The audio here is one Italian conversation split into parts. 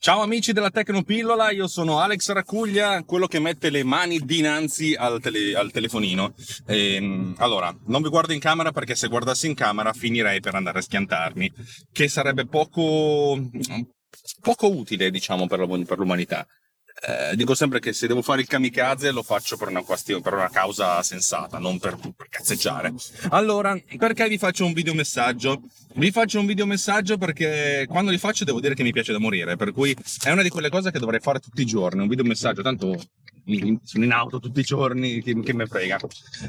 Ciao amici della Tecnopillola, io sono Alex Raccuglia, quello che mette le mani dinanzi al, tele, al telefonino. E, ehm, allora, non vi guardo in camera perché se guardassi in camera finirei per andare a schiantarmi, che sarebbe poco, poco utile, diciamo, per l'umanità. Eh, dico sempre che se devo fare il kamikaze lo faccio per una, questione, per una causa sensata, non per, per cazzeggiare. Allora, perché vi faccio un videomessaggio? Vi faccio un videomessaggio perché quando li faccio devo dire che mi piace da morire, per cui è una di quelle cose che dovrei fare tutti i giorni, un videomessaggio, tanto sono in auto tutti i giorni, che, che me frega.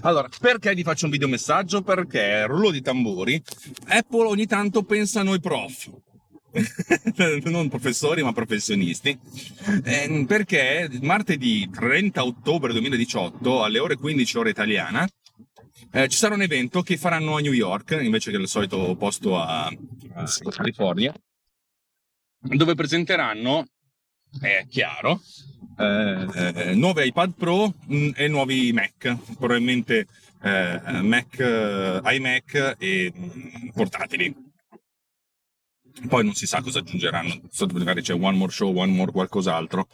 Allora, perché vi faccio un videomessaggio? Perché, rullo di tamburi, Apple ogni tanto pensa a noi prof non professori ma professionisti, eh, perché martedì 30 ottobre 2018 alle ore 15 ora italiana eh, ci sarà un evento che faranno a New York invece che il solito posto a, a California, dove presenteranno, è chiaro, eh, eh nuovi iPad Pro mh, e nuovi Mac, probabilmente eh, Mac, eh, iMac e mh, portatili poi non si sa cosa aggiungeranno, magari c'è one more show, one more qualcos'altro.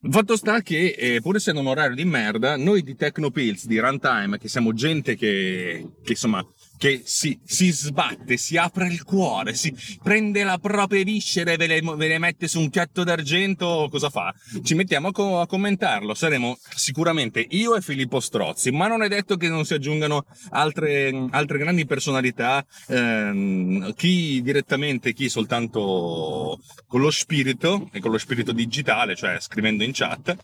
Il fatto sta che, eh, pur essendo un orario di merda, noi di Tecnopills, di Runtime, che siamo gente che, che insomma che si, si, sbatte, si apre il cuore, si prende la propria viscera e ve le, ve le mette su un piatto d'argento, cosa fa? Ci mettiamo a, co- a, commentarlo. Saremo sicuramente io e Filippo Strozzi, ma non è detto che non si aggiungano altre, altre grandi personalità, ehm, chi direttamente, chi soltanto con lo spirito e con lo spirito digitale, cioè scrivendo in chat.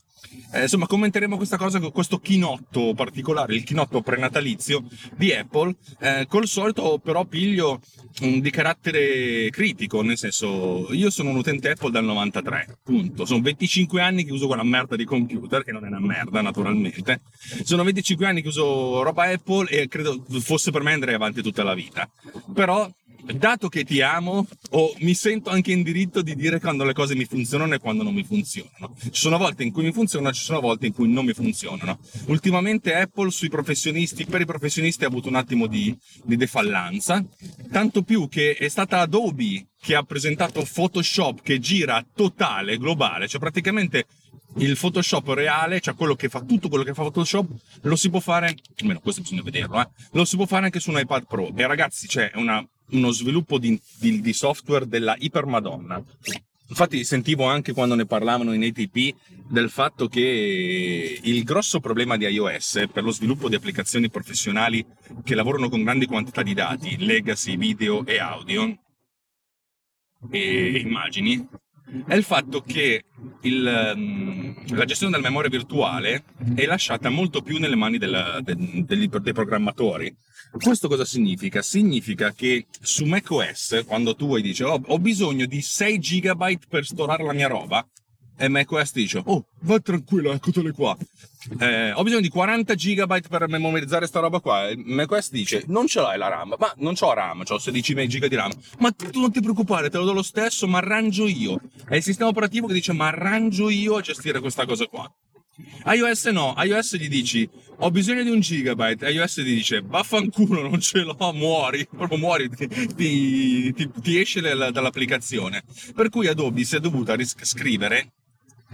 Eh, insomma, commenteremo questa cosa, questo chinotto particolare, il chinotto prenatalizio di Apple. Eh, col solito però piglio um, di carattere critico, nel senso io sono un utente Apple dal 93, punto. Sono 25 anni che uso quella merda di computer, che non è una merda naturalmente. Sono 25 anni che uso roba Apple e credo fosse per me andrei avanti tutta la vita. Però dato che ti amo, oh, mi sento anche in diritto di dire quando le cose mi funzionano e quando non mi funzionano. Ci sono volte in cui mi funzionano, ci sono volte in cui non mi funzionano. Ultimamente Apple sui professionisti, per i professionisti ha avuto un attimo di, di defallanza, tanto più che è stata Adobe che ha presentato Photoshop che gira totale, globale, cioè praticamente il Photoshop reale, cioè quello che fa tutto quello che fa Photoshop, lo si può fare, almeno questo bisogna vederlo, eh, lo si può fare anche su un iPad Pro. E ragazzi, c'è una uno sviluppo di, di, di software della ipermadonna. Infatti sentivo anche quando ne parlavano in ATP del fatto che il grosso problema di iOS per lo sviluppo di applicazioni professionali che lavorano con grandi quantità di dati, legacy, video e audio e immagini, è il fatto che il, mm, la gestione della memoria virtuale è lasciata molto più nelle mani della, de, dei, dei programmatori. Questo cosa significa? Significa che su macOS, quando tu vuoi dire oh, ho bisogno di 6 GB per storare la mia roba, e macOS dice oh vai tranquillo eccotele qua eh, ho bisogno di 40 GB per memorizzare sta roba qua. E macOS dice non ce l'hai la RAM ma non ho RAM ho 16 GB di RAM. Ma tu non ti preoccupare te lo do lo stesso ma arrangio io. È il sistema operativo che dice ma arrangio io a gestire questa cosa qua iOS no, iOS gli dici ho bisogno di un gigabyte, iOS gli dice vaffanculo non ce l'ho, muori, proprio muori, ti, ti, ti, esce dall'applicazione. Per cui Adobe si è dovuta riscrivere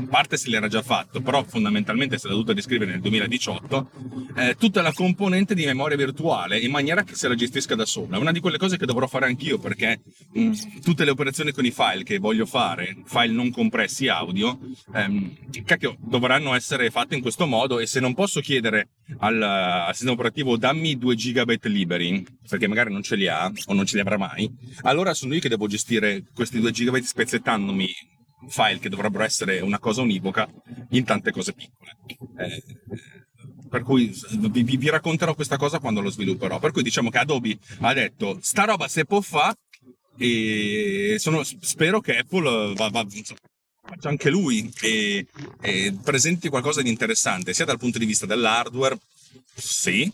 parte se l'era già fatto, però fondamentalmente si è dovuto riscrivere nel 2018, eh, tutta la componente di memoria virtuale in maniera che se la gestisca da sola. È una di quelle cose che dovrò fare anch'io perché mh, mm, tutte le operazioni con i file che voglio fare, file non compressi audio, ehm, cacchio, dovranno essere fatte in questo modo e se non posso chiedere al, al sistema operativo dammi 2 GB liberi, perché magari non ce li ha o non ce li avrà mai, allora sono io che devo gestire questi 2 GB spezzettandomi file che dovrebbero essere una cosa univoca in tante cose piccole. Eh, per cui vi, vi, racconterò questa cosa quando lo svilupperò. Per cui diciamo che Adobe ha detto sta roba se può fare e sono, spero che Apple va, va, faccia anche lui e, e presenti qualcosa di interessante, sia dal punto di vista dell'hardware, sì,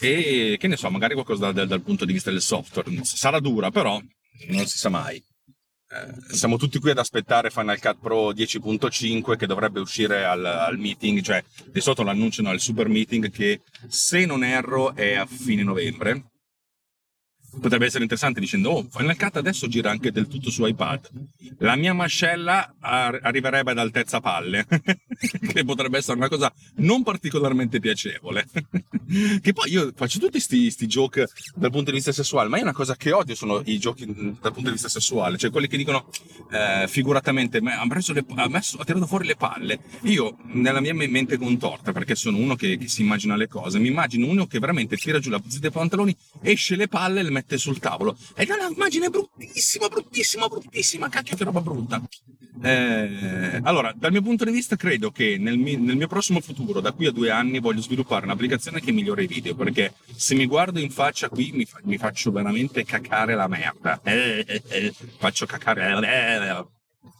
e che ne so, magari qualcosa dal, dal punto di vista del software. Sarà dura, però non si sa mai. Siamo tutti qui ad aspettare Final Cut Pro 10.5 che dovrebbe uscire al, al meeting, cioè di solito lo annunciano al super meeting che se non erro è a fine novembre potrebbe essere interessante dicendo oh Final Cut adesso gira anche del tutto su iPad. La mia mascella arriverebbe ad altezza palle che potrebbe essere una cosa non particolarmente piacevole. Che poi io faccio tutti questi joke dal punto di vista sessuale ma è una cosa che odio sono i giochi dal punto di vista sessuale cioè quelli che dicono eh, figuratamente ha, preso le, ha, messo, ha tirato fuori le palle io nella mia mente contorta perché sono uno che, che si immagina le cose mi immagino uno che veramente tira giù la zia dei pantaloni esce le palle e le mette mette sul tavolo. Ed è un'immagine bruttissima, bruttissima, bruttissima. Cacchio, che roba brutta. Eh, allora, dal mio punto di vista, credo che nel mio, nel mio, prossimo futuro, da qui a due anni, voglio sviluppare un'applicazione che migliora i video. Perché se mi guardo in faccia qui, mi, fa, mi faccio veramente cacare la merda. Eh, eh, faccio cacare. Eh,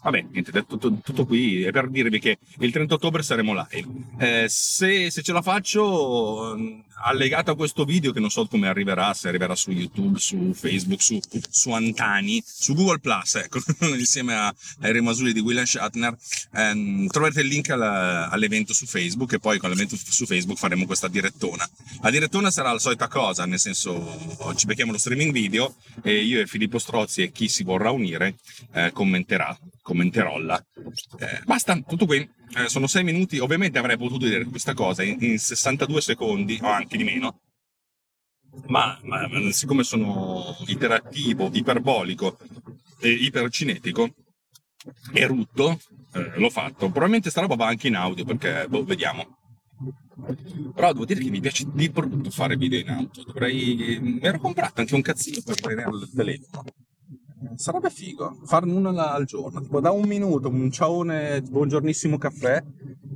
Vabbè, niente, tutto, tutto, qui è per dirvi che il 30 ottobre saremo live. Eh, se, se, ce la faccio, allegato a questo video, che non so come arriverà, se arriverà su YouTube, su Facebook, su, su Antani, su Google Plus, ecco, insieme a, ai rimasuli di William Shatner, ehm, troverete il link alla, all'evento su Facebook e poi con l'evento su Facebook faremo questa direttona. La direttona sarà la solita cosa, nel senso ci becchiamo lo streaming video e io e Filippo Strozzi e chi si vorrà unire eh, commenterà commenterolla. Eh, basta, tutto qui. Eh, sono sei minuti. Ovviamente avrei potuto dire questa cosa in, in 62 secondi o anche di meno. Ma, ma, siccome sono iterattivo, iperbolico e ipercinetico e rutto, eh, l'ho fatto. Probabilmente sta roba va anche in audio perché, boh, vediamo. Però devo dire che mi piace di brutto fare video in auto. Dovrei. Mi ero comprato anche un cazzino per tenere il telefono. Sarebbe figo farne uno al giorno, tipo da un minuto, un ciaone, buongiornissimo caffè.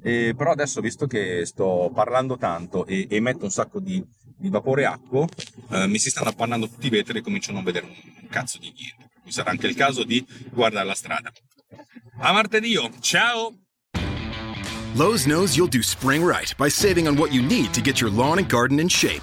E, però adesso, visto che sto parlando tanto e emetto un sacco di, di vapore acqua, eh, mi si stanno appannando tutti i vetri e comincio a non vedere un cazzo di niente. Mi sarà anche il caso di guardare la strada. A martedì, ciao! Lowe's knows you'll do spring right by saving on what you need to get your lawn and garden in shape.